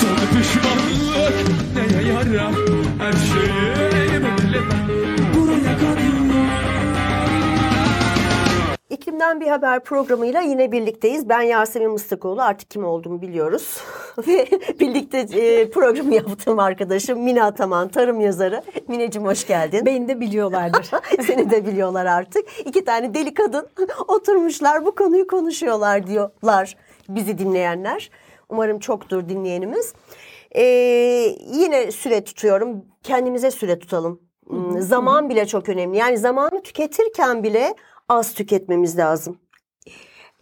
Son pişmanlık neye yarar Her şeyi bilmem Buraya kadar İklimden Bir Haber programıyla yine birlikteyiz. Ben Yasemin Mıstıkoğlu. Artık kim olduğumu biliyoruz. Ve birlikte e, programı yaptığım arkadaşım Mine Ataman, tarım yazarı. Mineciğim hoş geldin. Beni de biliyorlardır. Seni de biliyorlar artık. İki tane deli kadın oturmuşlar bu konuyu konuşuyorlar diyorlar bizi dinleyenler. Umarım çoktur dinleyenimiz. Ee, yine süre tutuyorum. Kendimize süre tutalım. Hmm, Zaman bile çok önemli. Yani zamanı tüketirken bile az tüketmemiz lazım.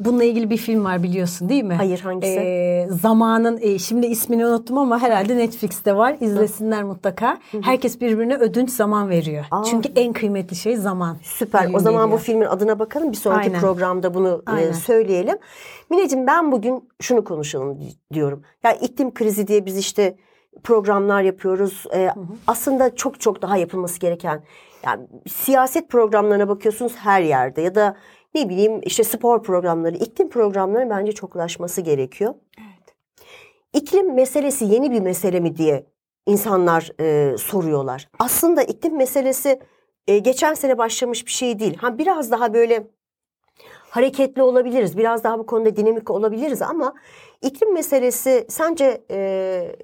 Bununla ilgili bir film var biliyorsun değil mi? Hayır, hangisi? Ee, zamanın e, şimdi ismini unuttum ama herhalde Netflix'te var. İzlesinler mutlaka. Herkes birbirine ödünç zaman veriyor. Aa. Çünkü en kıymetli şey zaman. Süper. O zaman bu veriyor. filmin adına bakalım. Bir sonraki Aynen. programda bunu e, Aynen. söyleyelim. Mineciğim ben bugün şunu konuşalım di- diyorum. Ya iklim krizi diye biz işte programlar yapıyoruz. E, aslında çok çok daha yapılması gereken. Yani siyaset programlarına bakıyorsunuz her yerde ya da ne bileyim işte spor programları, iklim programları bence çoklaşması gerekiyor. İklim meselesi yeni bir mesele mi diye insanlar e, soruyorlar. Aslında iklim meselesi e, geçen sene başlamış bir şey değil. Ha biraz daha böyle hareketli olabiliriz. Biraz daha bu konuda dinamik olabiliriz ama iklim meselesi sence e,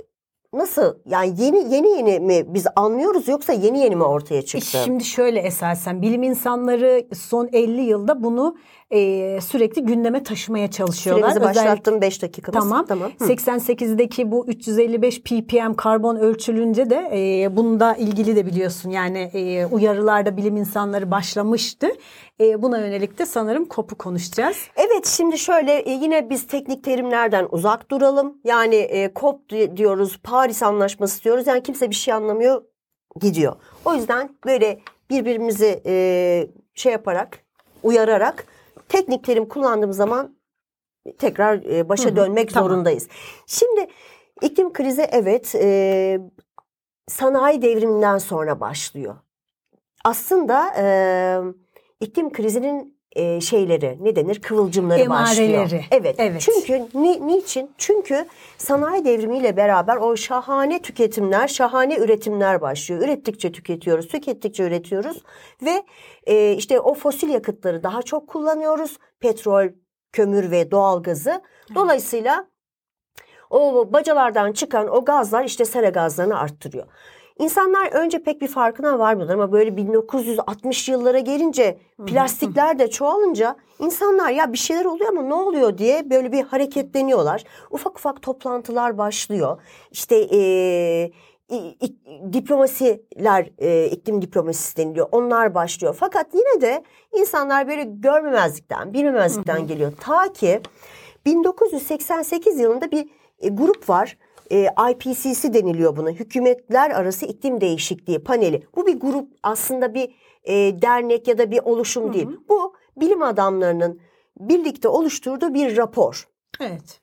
nasıl yani yeni yeni yeni mi biz anlıyoruz yoksa yeni yeni mi ortaya çıktı? Şimdi şöyle esasen bilim insanları son 50 yılda bunu e, sürekli gündeme taşımaya çalışıyorlar. Süremizi Özellikle- başlattım 5 dakikamız. Tamam. Tamam. Hı. 88'deki bu 355 ppm karbon ölçülünce de e, bunda ilgili de biliyorsun yani e, uyarılarda bilim insanları başlamıştı. E, buna yönelik de sanırım kopu konuşacağız. Evet şimdi şöyle e, yine biz teknik terimlerden uzak duralım. Yani e, COP di- diyoruz, Paris Anlaşması diyoruz. Yani kimse bir şey anlamıyor, gidiyor. O yüzden böyle birbirimizi e, şey yaparak, uyararak teknik terim kullandığımız zaman tekrar e, başa dönmek tamam. zorundayız. Şimdi iklim krizi evet e, sanayi devriminden sonra başlıyor. Aslında e, iklim krizinin e, şeyleri ne denir kıvılcımları başlıyor. Emareleri. Evet. Evet. Çünkü ni, niçin? Çünkü sanayi devrimiyle beraber o şahane tüketimler, şahane üretimler başlıyor. Ürettikçe tüketiyoruz, tükettikçe üretiyoruz ve e, işte o fosil yakıtları daha çok kullanıyoruz. Petrol, kömür ve doğalgazı. Dolayısıyla o bacalardan çıkan o gazlar işte sera gazlarını arttırıyor. İnsanlar önce pek bir farkına varmıyorlar ama böyle 1960 yıllara gelince plastikler de çoğalınca insanlar ya bir şeyler oluyor ama ne oluyor diye böyle bir hareketleniyorlar. Ufak ufak toplantılar başlıyor. İşte eee, diplomasiler, e, iklim diplomasisi deniliyor. Onlar başlıyor. Fakat yine de insanlar böyle görmemezlikten, bilmemezlikten geliyor. Ta ki 1988 yılında bir e, grup var. E, IPCC deniliyor buna. Hükümetler Arası İklim Değişikliği Paneli. Bu bir grup aslında bir e, dernek ya da bir oluşum değil. Bu bilim adamlarının birlikte oluşturduğu bir rapor. Evet.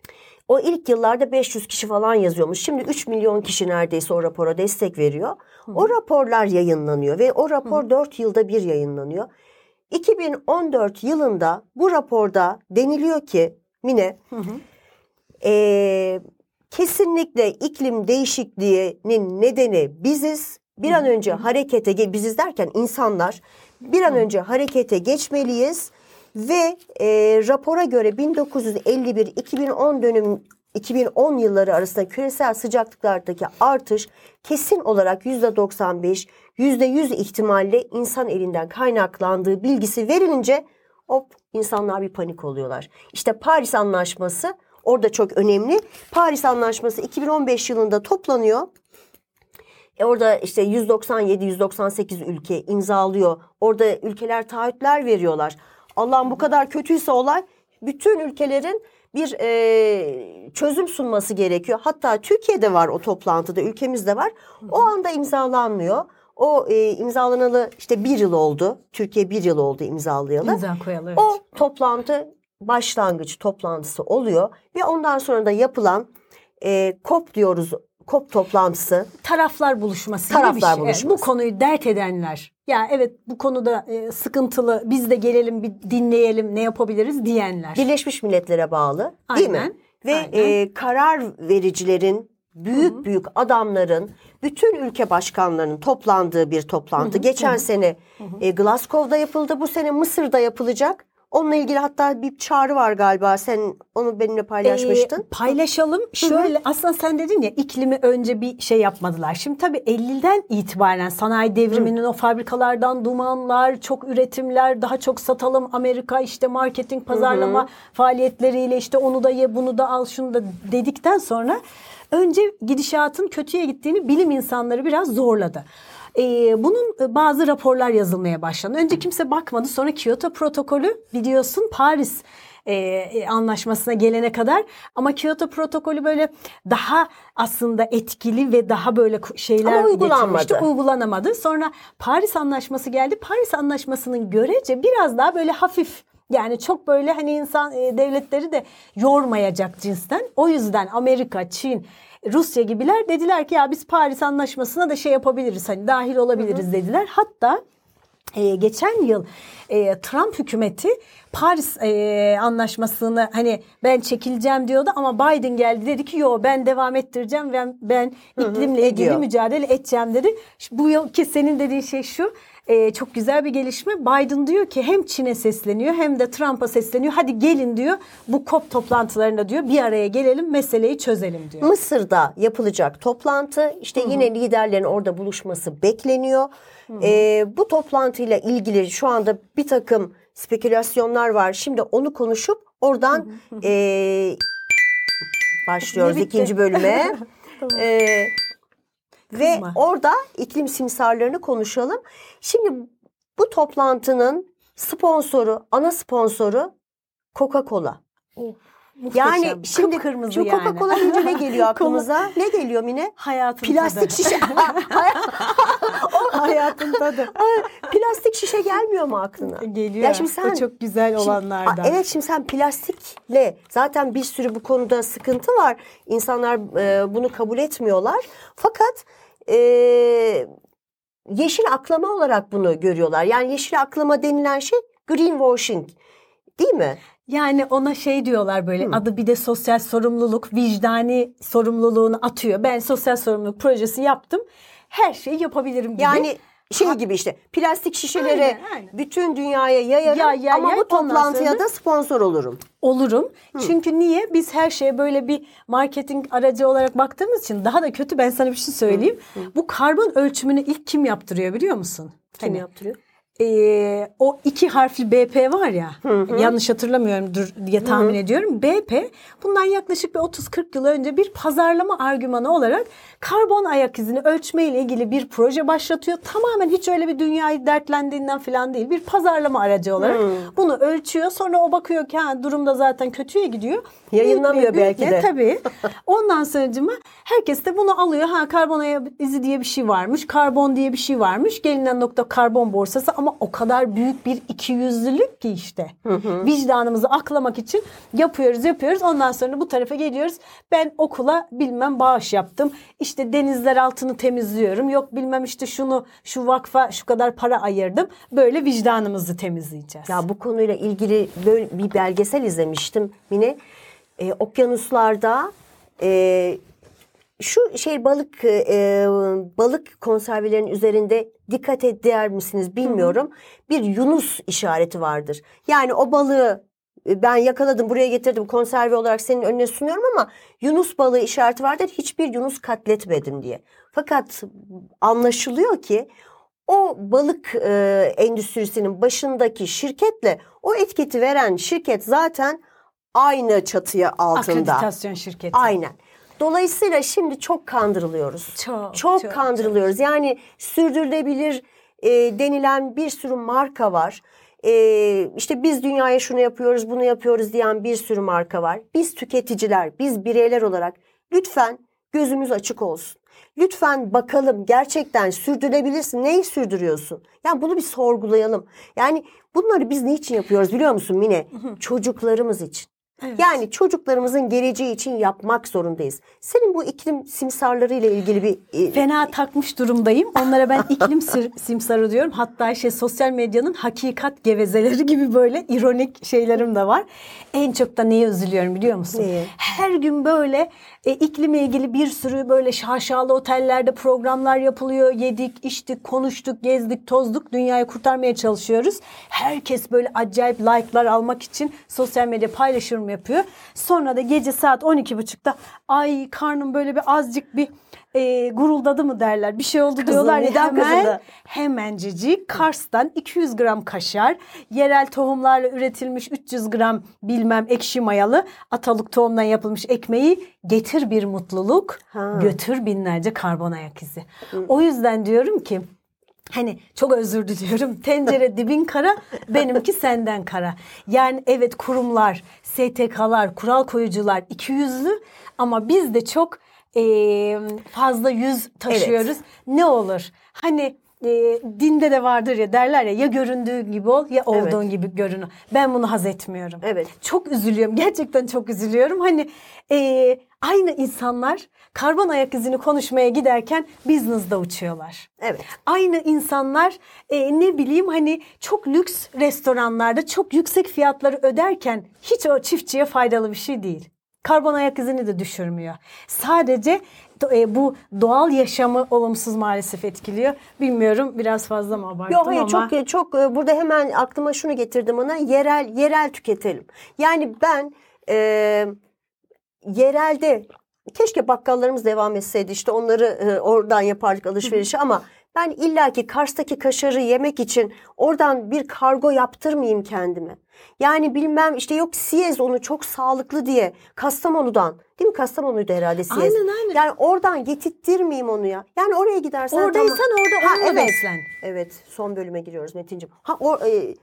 O ilk yıllarda 500 kişi falan yazıyormuş. Şimdi 3 milyon kişi neredeyse o rapora destek veriyor. O raporlar yayınlanıyor ve o rapor 4 yılda bir yayınlanıyor. 2014 yılında bu raporda deniliyor ki Mine eee, kesinlikle iklim değişikliğinin nedeni biziz. Bir an önce harekete biziz derken insanlar bir an önce harekete geçmeliyiz ve eee, rapora göre 1951-2010 dönüm 2010 yılları arasında küresel sıcaklıklardaki artış kesin olarak %95, %100 ihtimalle insan elinden kaynaklandığı bilgisi verilince hop insanlar bir panik oluyorlar. İşte Paris Anlaşması orada çok önemli. Paris Anlaşması 2015 yılında toplanıyor. E orada işte 197-198 ülke imzalıyor. Orada ülkeler taahhütler veriyorlar. Allah'ım bu kadar kötüyse olay bütün ülkelerin bir e, çözüm sunması gerekiyor. Hatta Türkiye'de var o toplantıda, ülkemizde var. O anda imzalanmıyor. O e, imzalanalı işte bir yıl oldu. Türkiye bir yıl oldu imzalayalı. İmza koyalı. Evet. O toplantı başlangıç toplantısı oluyor ve ondan sonra da yapılan e, COP diyoruz. COP toplantısı. taraflar buluşması Taraflar gibi bir şey. Buluşması. bu konuyu dert edenler. Ya evet bu konuda e, sıkıntılı biz de gelelim bir dinleyelim ne yapabiliriz diyenler. Birleşmiş Milletler'e bağlı değil mi? Aynen, Ve aynen. e, karar vericilerin büyük büyük adamların bütün ülke başkanlarının toplandığı bir toplantı. Geçen sene e, Glasgow'da yapıldı. Bu sene Mısır'da yapılacak. Onunla ilgili hatta bir çağrı var galiba. Sen onu benimle paylaşmıştın. Ee, paylaşalım. Şöyle aslında sen dedin ya iklimi önce bir şey yapmadılar. Şimdi tabii 50'den itibaren sanayi devriminin o fabrikalardan dumanlar, çok üretimler, daha çok satalım Amerika işte marketing, pazarlama faaliyetleriyle işte onu da ye, bunu da al, şunu da dedikten sonra önce gidişatın kötüye gittiğini bilim insanları biraz zorladı. Ee, bunun e, bazı raporlar yazılmaya başlandı. Önce kimse bakmadı. Sonra Kyoto protokolü biliyorsun Paris e, e, anlaşmasına gelene kadar ama Kyoto protokolü böyle daha aslında etkili ve daha böyle şeyler Ama uygulanmadı. Uygulanamadı. Sonra Paris anlaşması geldi. Paris anlaşmasının görece biraz daha böyle hafif yani çok böyle hani insan e, devletleri de yormayacak cinsten. O yüzden Amerika, Çin, Rusya gibiler dediler ki ya biz Paris anlaşmasına da şey yapabiliriz hani dahil olabiliriz dediler. Hatta e, geçen yıl e, Trump hükümeti Paris e, anlaşmasını hani ben çekileceğim diyordu ama Biden geldi dedi ki yo ben devam ettireceğim ben ben iklimle ilgili ediyor. mücadele edeceğim dedi. Bu yılki senin dediğin şey şu e, çok güzel bir gelişme. Biden diyor ki hem Çin'e sesleniyor hem de Trump'a sesleniyor. Hadi gelin diyor bu COP toplantılarında diyor bir araya gelelim meseleyi çözelim diyor. Mısır'da yapılacak toplantı işte yine liderlerin orada buluşması bekleniyor. Ee, bu toplantıyla ilgili şu anda bir takım spekülasyonlar var. Şimdi onu konuşup oradan ee, başlıyoruz ikinci bölüme. Ee, ve Kızma. orada iklim simsarlarını konuşalım. Şimdi bu toplantının sponsoru, ana sponsoru Coca-Cola. Yani Muhteşem. şimdi, Kıpkırmızı şimdi yani. Coca-Cola deyince ne geliyor aklımıza? ne geliyor Mine? Hayatın Plastik tadı. şişe. Hayatın tadı. plastik şişe gelmiyor mu aklına? Geliyor. Ya şimdi sen o çok güzel Şimdi- olanlardan. A- evet şimdi sen plastikle zaten bir sürü bu konuda sıkıntı var. İnsanlar e, bunu kabul etmiyorlar. Fakat e, yeşil aklama olarak bunu görüyorlar. Yani yeşil aklama denilen şey greenwashing. Değil mi? Yani ona şey diyorlar böyle adı bir de sosyal sorumluluk, vicdani sorumluluğunu atıyor. Ben sosyal sorumluluk projesi yaptım. Her şeyi yapabilirim gibi. Yani şey gibi işte plastik Aynen, aynen. bütün dünyaya yayarım Ya, ya, ama yay, bu toplantıya da sponsor olurum. olurum. Çünkü niye? Biz her şeye böyle bir marketing aracı olarak baktığımız için daha da kötü ben sana bir şey söyleyeyim. Bu karbon ölçümünü ilk kim yaptırıyor biliyor musun? Kim Hani, yaptırıyor? E, o iki harfli BP var ya yanlış hatırlamıyorumdur diye tahmin ediyorum. BP bundan yaklaşık bir 30-40 yıl önce bir pazarlama argümanı olarak karbon ayak izini ölçme ile ilgili bir proje başlatıyor. Tamamen hiç öyle bir dünyayı dertlendiğinden falan değil. Bir pazarlama aracı olarak bunu ölçüyor. Sonra o bakıyor ki ha, durumda zaten kötüye gidiyor. Yayınlamıyor Büyütmeye, belki de. büyütmeye, Tabii. Ondan sonracıma herkes de bunu alıyor. Ha karbon ayak izi diye bir şey varmış. Karbon diye bir şey varmış. Gelinen nokta karbon borsası ama o kadar büyük bir ikiyüzlülük ki işte. Vicdanımızı aklamak için yapıyoruz yapıyoruz. Ondan sonra bu tarafa geliyoruz. Ben okula bilmem bağış yaptım. İşte denizler altını temizliyorum. Yok bilmem işte şunu şu vakfa şu kadar para ayırdım. Böyle vicdanımızı temizleyeceğiz. Ya bu konuyla ilgili böyle bir belgesel izlemiştim Mine. Ee, okyanuslarda e, şu şey balık e, balık konservelerinin üzerinde dikkat eder misiniz bilmiyorum. Bir Yunus işareti vardır. Yani o balığı e, ben yakaladım buraya getirdim konserve olarak senin önüne sunuyorum ama Yunus balığı işareti vardır. Hiçbir Yunus katletmedim diye. Fakat anlaşılıyor ki o balık e, endüstrisinin başındaki şirketle o etiketi veren şirket zaten aynı çatıya altında. Akreditasyon şirketi. Aynen. Dolayısıyla şimdi çok kandırılıyoruz. Çok, çok, çok, kandırılıyoruz. Yani sürdürülebilir e, denilen bir sürü marka var. E, işte biz dünyaya şunu yapıyoruz, bunu yapıyoruz diyen bir sürü marka var. Biz tüketiciler, biz bireyler olarak lütfen gözümüz açık olsun. Lütfen bakalım gerçekten sürdürebilirsin. Neyi sürdürüyorsun? Yani bunu bir sorgulayalım. Yani bunları biz niçin yapıyoruz biliyor musun Mine? Çocuklarımız için. Yani çocuklarımızın geleceği için yapmak zorundayız. Senin bu iklim simsarları ile ilgili bir e, Fena takmış durumdayım. Onlara ben iklim simsarı diyorum. Hatta şey sosyal medyanın hakikat gevezeleri gibi böyle ironik şeylerim de var. En çok da neye üzülüyorum biliyor musun? Neye? Her gün böyle e, iklimle ilgili bir sürü böyle şaşalı otellerde programlar yapılıyor. Yedik, içtik, konuştuk, gezdik, tozduk. Dünyayı kurtarmaya çalışıyoruz. Herkes böyle acayip like'lar almak için sosyal medya paylaşım yapıyor. Sonra da gece saat 12.30'da ay karnım böyle bir azıcık bir e, guruldadı mı derler. Bir şey oldu diyorlar ya hemen kızıldı? hemencecik Kars'tan 200 gram kaşar, yerel tohumlarla üretilmiş 300 gram bilmem ekşi mayalı atalık tohumdan yapılmış ekmeği getir bir mutluluk, Ha. götür binlerce karbon ayak izi. O yüzden diyorum ki Hani çok özür diliyorum. Tencere dibin kara, benimki senden kara. Yani evet kurumlar, STK'lar, kural koyucular iki yüzlü ama biz de çok eee, fazla yüz taşıyoruz. Ne olur? Hani eee, dinde de vardır ya derler ya ya göründüğü gibi ol ya olduğun gibi görün. Ben bunu haz etmiyorum. Evet. Çok üzülüyorum. Gerçekten çok üzülüyorum. Hani eee, aynı insanlar karbon ayak izini konuşmaya giderken business'da uçuyorlar. Evet. Aynı insanlar e, ne bileyim hani çok lüks restoranlarda çok yüksek fiyatları öderken hiç o çiftçiye faydalı bir şey değil. Karbon ayak izini de düşürmüyor. Sadece e, bu doğal yaşamı olumsuz maalesef etkiliyor. Bilmiyorum biraz fazla mı abarttım Yok hayır ama. çok çok e, burada hemen aklıma şunu getirdim ona yerel yerel tüketelim. Yani ben e, yerelde keşke bakkallarımız devam etseydi işte onları e, oradan yapardık alışverişi ama ben illaki Kars'taki kaşarı yemek için oradan bir kargo yaptırmayayım kendime. Yani bilmem işte yok Siyez onu çok sağlıklı diye Kastamonu'dan değil mi Kastamonu'ydu herhalde Siyez. Aynen, aynen. Yani oradan getirttirmeyeyim onu ya. Yani oraya gidersen Oradaysan tamam. orada Ha, onunla evet. beslen. Evet son bölüme giriyoruz Metin'cim. Ha o e,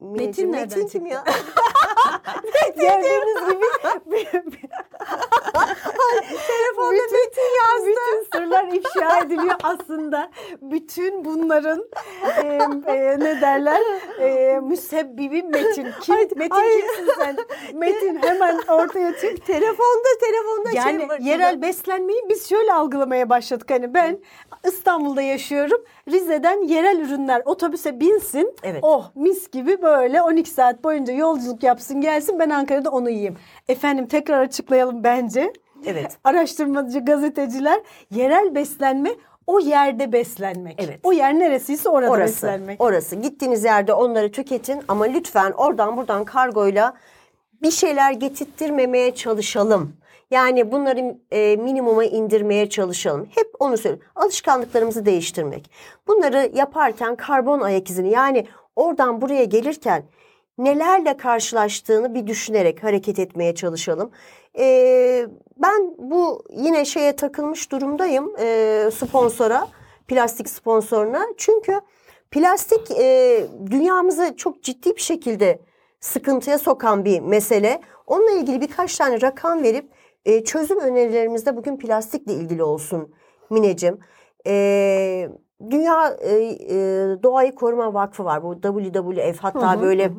nereden Metin kim ya? Gördüğünüz gibi Telefonda Metin yazdı. bütün sırlar ifşa ediliyor aslında. Bütün bunların e, e, ne derler? E, müsebbibi Metin. Kim? Ay, Metin ay. kimsin sen? Metin hemen ortaya çık. telefonda telefonda Yani şey var. yerel beslenmeyi biz şöyle algılamaya başladık. Hani ben İstanbul'da yaşıyorum. Rize'den yerel ürünler otobüse binsin. Evet. Oh mis gibi böyle 12 saat boyunca yolculuk yapsın gelsin ben Ankara'da onu yiyeyim. Efendim tekrar açıklayalım bence. Evet. Araştırmacı gazeteciler yerel beslenme o yerde beslenmek. Evet. O yer neresiyse orada orası. beslenmek. Orası. Gittiğiniz yerde onları tüketin ama lütfen oradan buradan kargoyla bir şeyler getirttirmemeye çalışalım. Yani bunları e, minimuma indirmeye çalışalım. Hep onu söylüyorum. Alışkanlıklarımızı değiştirmek. Bunları yaparken karbon ayak izini yani oradan buraya gelirken nelerle karşılaştığını bir düşünerek hareket etmeye çalışalım. E, ben bu yine şeye takılmış durumdayım e, sponsora, plastik sponsoruna. Çünkü plastik e, dünyamızı çok ciddi bir şekilde sıkıntıya sokan bir mesele. Onunla ilgili birkaç tane rakam verip e, çözüm önerilerimizde bugün plastikle ilgili olsun Mineciğim. E, Dünya e, e, Doğayı Koruma Vakfı var. Bu WWF hatta Hı hı, böyle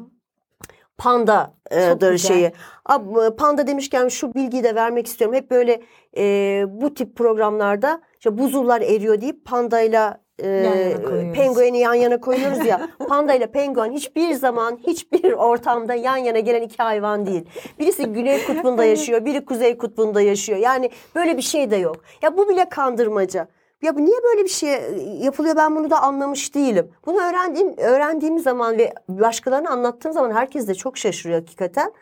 panda e, şeyi. Ab- Panda demişken şu bilgiyi de vermek istiyorum. Hep böyle e, bu tip programlarda işte buzullar eriyor deyip pandayla e, koyuyoruz. pengueni yan yana koyuyoruz ya. Panda ile penguen hiçbir zaman hiçbir ortamda yan yana gelen iki hayvan değil. Birisi güney kutbunda yaşıyor, biri kuzey kutbunda yaşıyor. Yani böyle bir şey de yok. Ya bu bile kandırmaca. Ya bu niye böyle bir şey yapılıyor ben bunu da anlamış değilim. Bunu öğrendiğim öğrendiğim zaman ve başkalarına anlattığım zaman herkes de çok şaşırıyor hakikaten.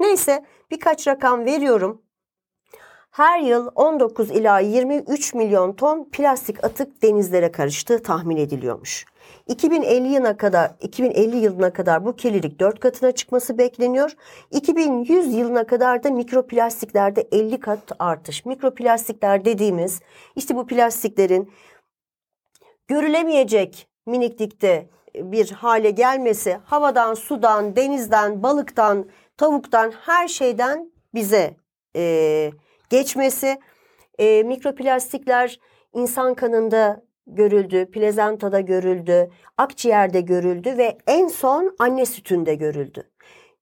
Neyse birkaç rakam veriyorum. Her yıl 19 ila 23 milyon ton plastik atık denizlere karıştığı tahmin ediliyormuş. 2050 yılına kadar 2050 yılına kadar bu kirlilik 4 katına çıkması bekleniyor. 2100 yılına kadar da mikroplastiklerde 50 kat artış. Mikroplastikler dediğimiz işte bu plastiklerin görülemeyecek miniklikte bir hale gelmesi havadan, sudan, denizden, balıktan, tavuktan her şeyden bize e, geçmesi. E, mikroplastikler insan kanında görüldü, plazentada görüldü, akciğerde görüldü ve en son anne sütünde görüldü.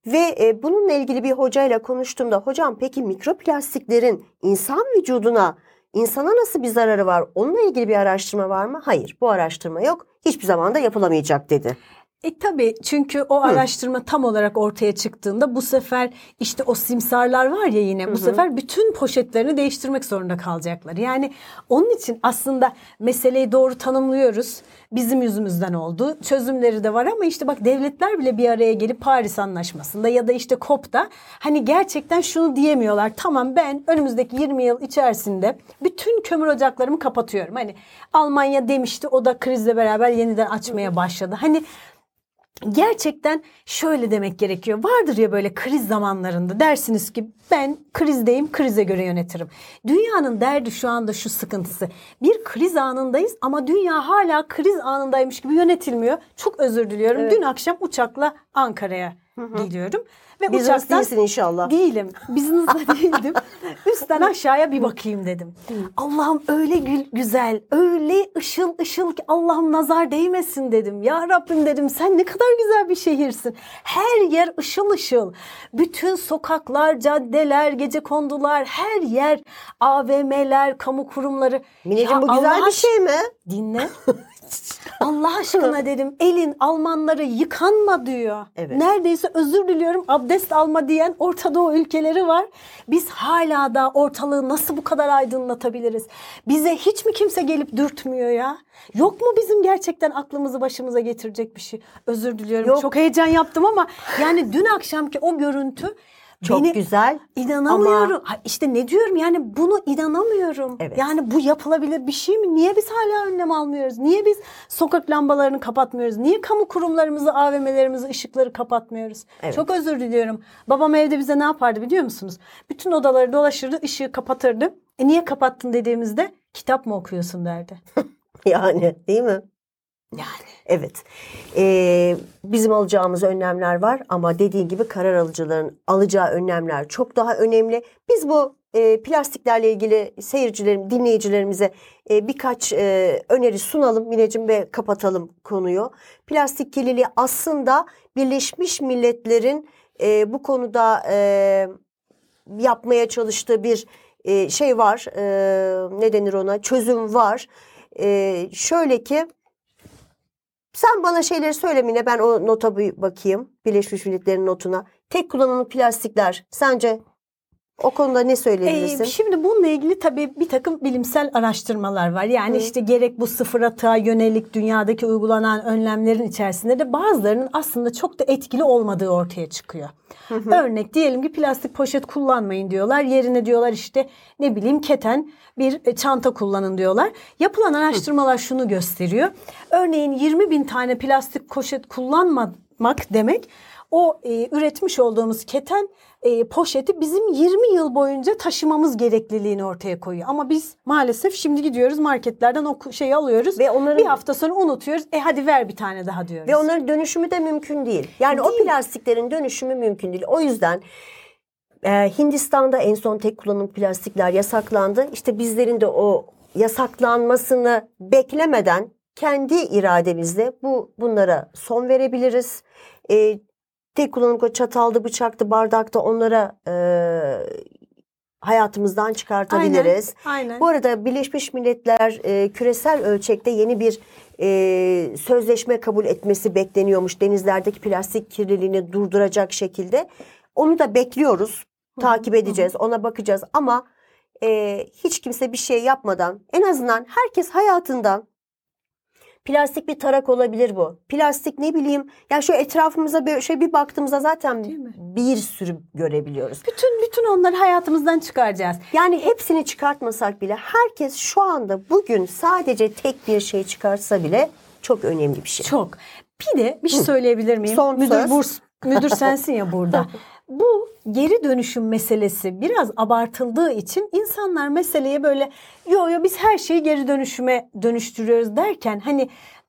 Ve e, bununla ilgili bir hocayla konuştuğumda hocam peki mikroplastiklerin insan vücuduna insana nasıl bir zararı var? Onunla ilgili bir araştırma var mı? Hayır bu araştırma yok. Hiçbir zaman da yapılamayacak dedi. E tabii çünkü o araştırma tam olarak ortaya çıktığında bu sefer işte o simsarlar var ya yine bu sefer bütün poşetlerini değiştirmek zorunda kalacaklar. Yani onun için aslında meseleyi doğru tanımlıyoruz. Bizim yüzümüzden oldu. Çözümleri de var ama işte bak devletler bile bir araya gelip Paris Anlaşması'nda ya da işte COP'da hani gerçekten şunu diyemiyorlar. Tamam ben önümüzdeki 20 yıl içerisinde bütün kömür ocaklarımı kapatıyorum. Hani Almanya demişti o da krizle beraber yeniden açmaya başladı. Hani gerçekten şöyle demek gerekiyor. Vardır ya böyle kriz zamanlarında dersiniz ki ben krizdeyim, krize göre yönetirim. Dünyanın derdi şu anda şu sıkıntısı. Bir kriz anındayız ama dünya hala kriz anındaymış gibi yönetilmiyor. Çok özür diliyorum. Dün akşam uçakla Ankara'ya gidiyorum. Ve Business uçaktan değilsin inşallah. Değilim. Business'da değildim. Üstten aşağıya bir bakayım dedim. Allah'ım öyle gül, güzel, öyle ışıl ışıl ki Allah'ım nazar değmesin dedim. Ya Rabbim dedim sen ne kadar güzel bir şehirsin. Her yer ışıl ışıl. Bütün sokaklar, caddeler, gece kondular, her yer AVM'ler, kamu kurumları. Mineciğim bu güzel Allah bir şey mi? Dinle. Allah aşkına dedim elin Almanları yıkanma diyor. Evet. Neredeyse özür diliyorum abdest alma diyen Orta Doğu ülkeleri var. Biz hala da ortalığı nasıl bu kadar aydınlatabiliriz? Bize hiç mi kimse gelip dürtmüyor ya? Yok mu bizim gerçekten aklımızı başımıza getirecek bir şey? Özür diliyorum. Yok. Çok heyecan yaptım ama yani dün akşamki o görüntü Çok beni güzel. İnanamıyorum. Ha, İşte ne diyorum yani bunu inanamıyorum. Evet. Yani bu yapılabilir bir şey mi? Niye biz hala önlem almıyoruz? Niye biz sokak lambalarını kapatmıyoruz? Niye kamu kurumlarımızı, AVM'lerimizi, ışıkları kapatmıyoruz? Evet. Çok özür diliyorum. Babam evde bize ne yapardı biliyor musunuz? Bütün odaları dolaşırdı, ışığı kapatırdı. E niye kapattın dediğimizde kitap mı okuyorsun derdi. Yani değil mi? Yani. Evet. Ee, bizim alacağımız önlemler var ama dediğin gibi karar alıcıların alacağı önlemler çok daha önemli. Biz bu e, plastiklerle ilgili seyircilerim, dinleyicilerimize e, birkaç e, öneri sunalım Mineciğim ve kapatalım konuyu. Plastik kirliliği aslında Birleşmiş Milletler'in e, bu konuda e, yapmaya çalıştığı bir e, şey var. E, ne denir ona? Çözüm var. E, şöyle ki sen bana şeyleri söyle Mine ben o nota bakayım. Birleşmiş Milletler'in notuna. Tek kullanımlı plastikler sence o konuda ne söyleyebilirsin? Ee, şimdi bununla ilgili tabii bir takım bilimsel araştırmalar var. Yani işte gerek bu sıfır atığa yönelik dünyadaki uygulanan önlemlerin içerisinde de bazılarının aslında çok da etkili olmadığı ortaya çıkıyor. Örnek diyelim ki plastik poşet kullanmayın diyorlar. Yerine diyorlar işte ne bileyim keten bir e, çanta kullanın diyorlar. Yapılan araştırmalar şunu gösteriyor. Örneğin 20 bin tane plastik poşet kullanmamak demek o e, üretmiş olduğumuz keten e, poşeti bizim 20 yıl boyunca taşımamız gerekliliğini ortaya koyuyor. Ama biz maalesef şimdi gidiyoruz marketlerden o şeyi alıyoruz. Ve onların- bir hafta sonra unutuyoruz. E hadi ver bir tane daha diyoruz. Ve onların dönüşümü de mümkün değil. Yani o Değil. plastiklerin dönüşümü mümkün değil. O yüzden e, Hindistan'da en son tek kullanım plastikler yasaklandı. İşte bizlerin de o yasaklanmasını beklemeden kendi irademizle bu bunlara son verebiliriz. E, tek kullanım o çataldı, bıçaktı, bardakta onlara e, hayatımızdan çıkartabiliriz. Aynen, aynen. Bu arada Birleşmiş Milletler e, küresel ölçekte yeni bir e, sözleşme kabul etmesi bekleniyormuş denizlerdeki plastik kirliliğini durduracak şekilde. Onu da bekliyoruz, takip edeceğiz, ona bakacağız ama e, hiç kimse bir şey yapmadan en azından herkes hayatından Plastik bir tarak olabilir bu. Plastik ne bileyim ya şu etrafımıza böyle şöyle bir baktığımızda zaten bir sürü görebiliyoruz. bütün bütün onları hayatımızdan çıkaracağız. Yani hepsini çıkartmasak bile herkes şu anda bugün sadece tek bir şey çıkarsa bile çok önemli bir şey. Çok. Bir de bir şey söyleyebilir miyim? Son müdür söz. burs müdür sensin ya burada. Bu geri dönüşüm meselesi biraz abartıldığı için insanlar meseleye böyle yo yo biz her şeyi geri dönüşüme dönüştürüyoruz. derken hani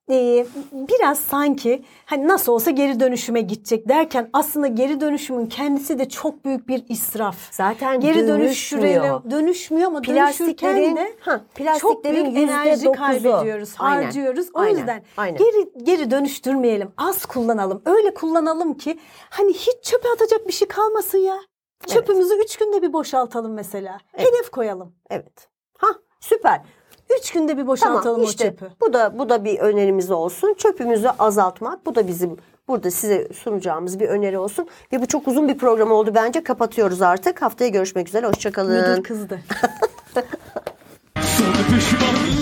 e, biraz sanki hani nasıl olsa geri dönüşüme gidecek derken aslında geri dönüşümün kendisi de çok büyük bir israf. Zaten geri dönüşmüyor. Dönüşmüyor ama dönüşürken de ha, çok büyük enerji dokuzu. kaybediyoruz, Aynen, harcıyoruz. O aynen, yüzden aynen. geri geri dönüştürmeyelim. Az kullanalım. Öyle kullanalım ki hani hiç çöpe atacak bir şey kalmasın ya. Çöpümüzü üç günde bir boşaltalım mesela. Hedef koyalım. Evet. Ha süper. Üç günde bir boşaltalım Tamam o işte çöpü. bu da bu da bir önerimiz olsun. Çöpümüzü azaltmak bu da bizim burada size sunacağımız bir öneri olsun. Ve bu çok uzun bir program oldu bence. Kapatıyoruz artık. Haftaya görüşmek üzere. Hoşçakalın. Müdür kızdı. Sonra pişmanlık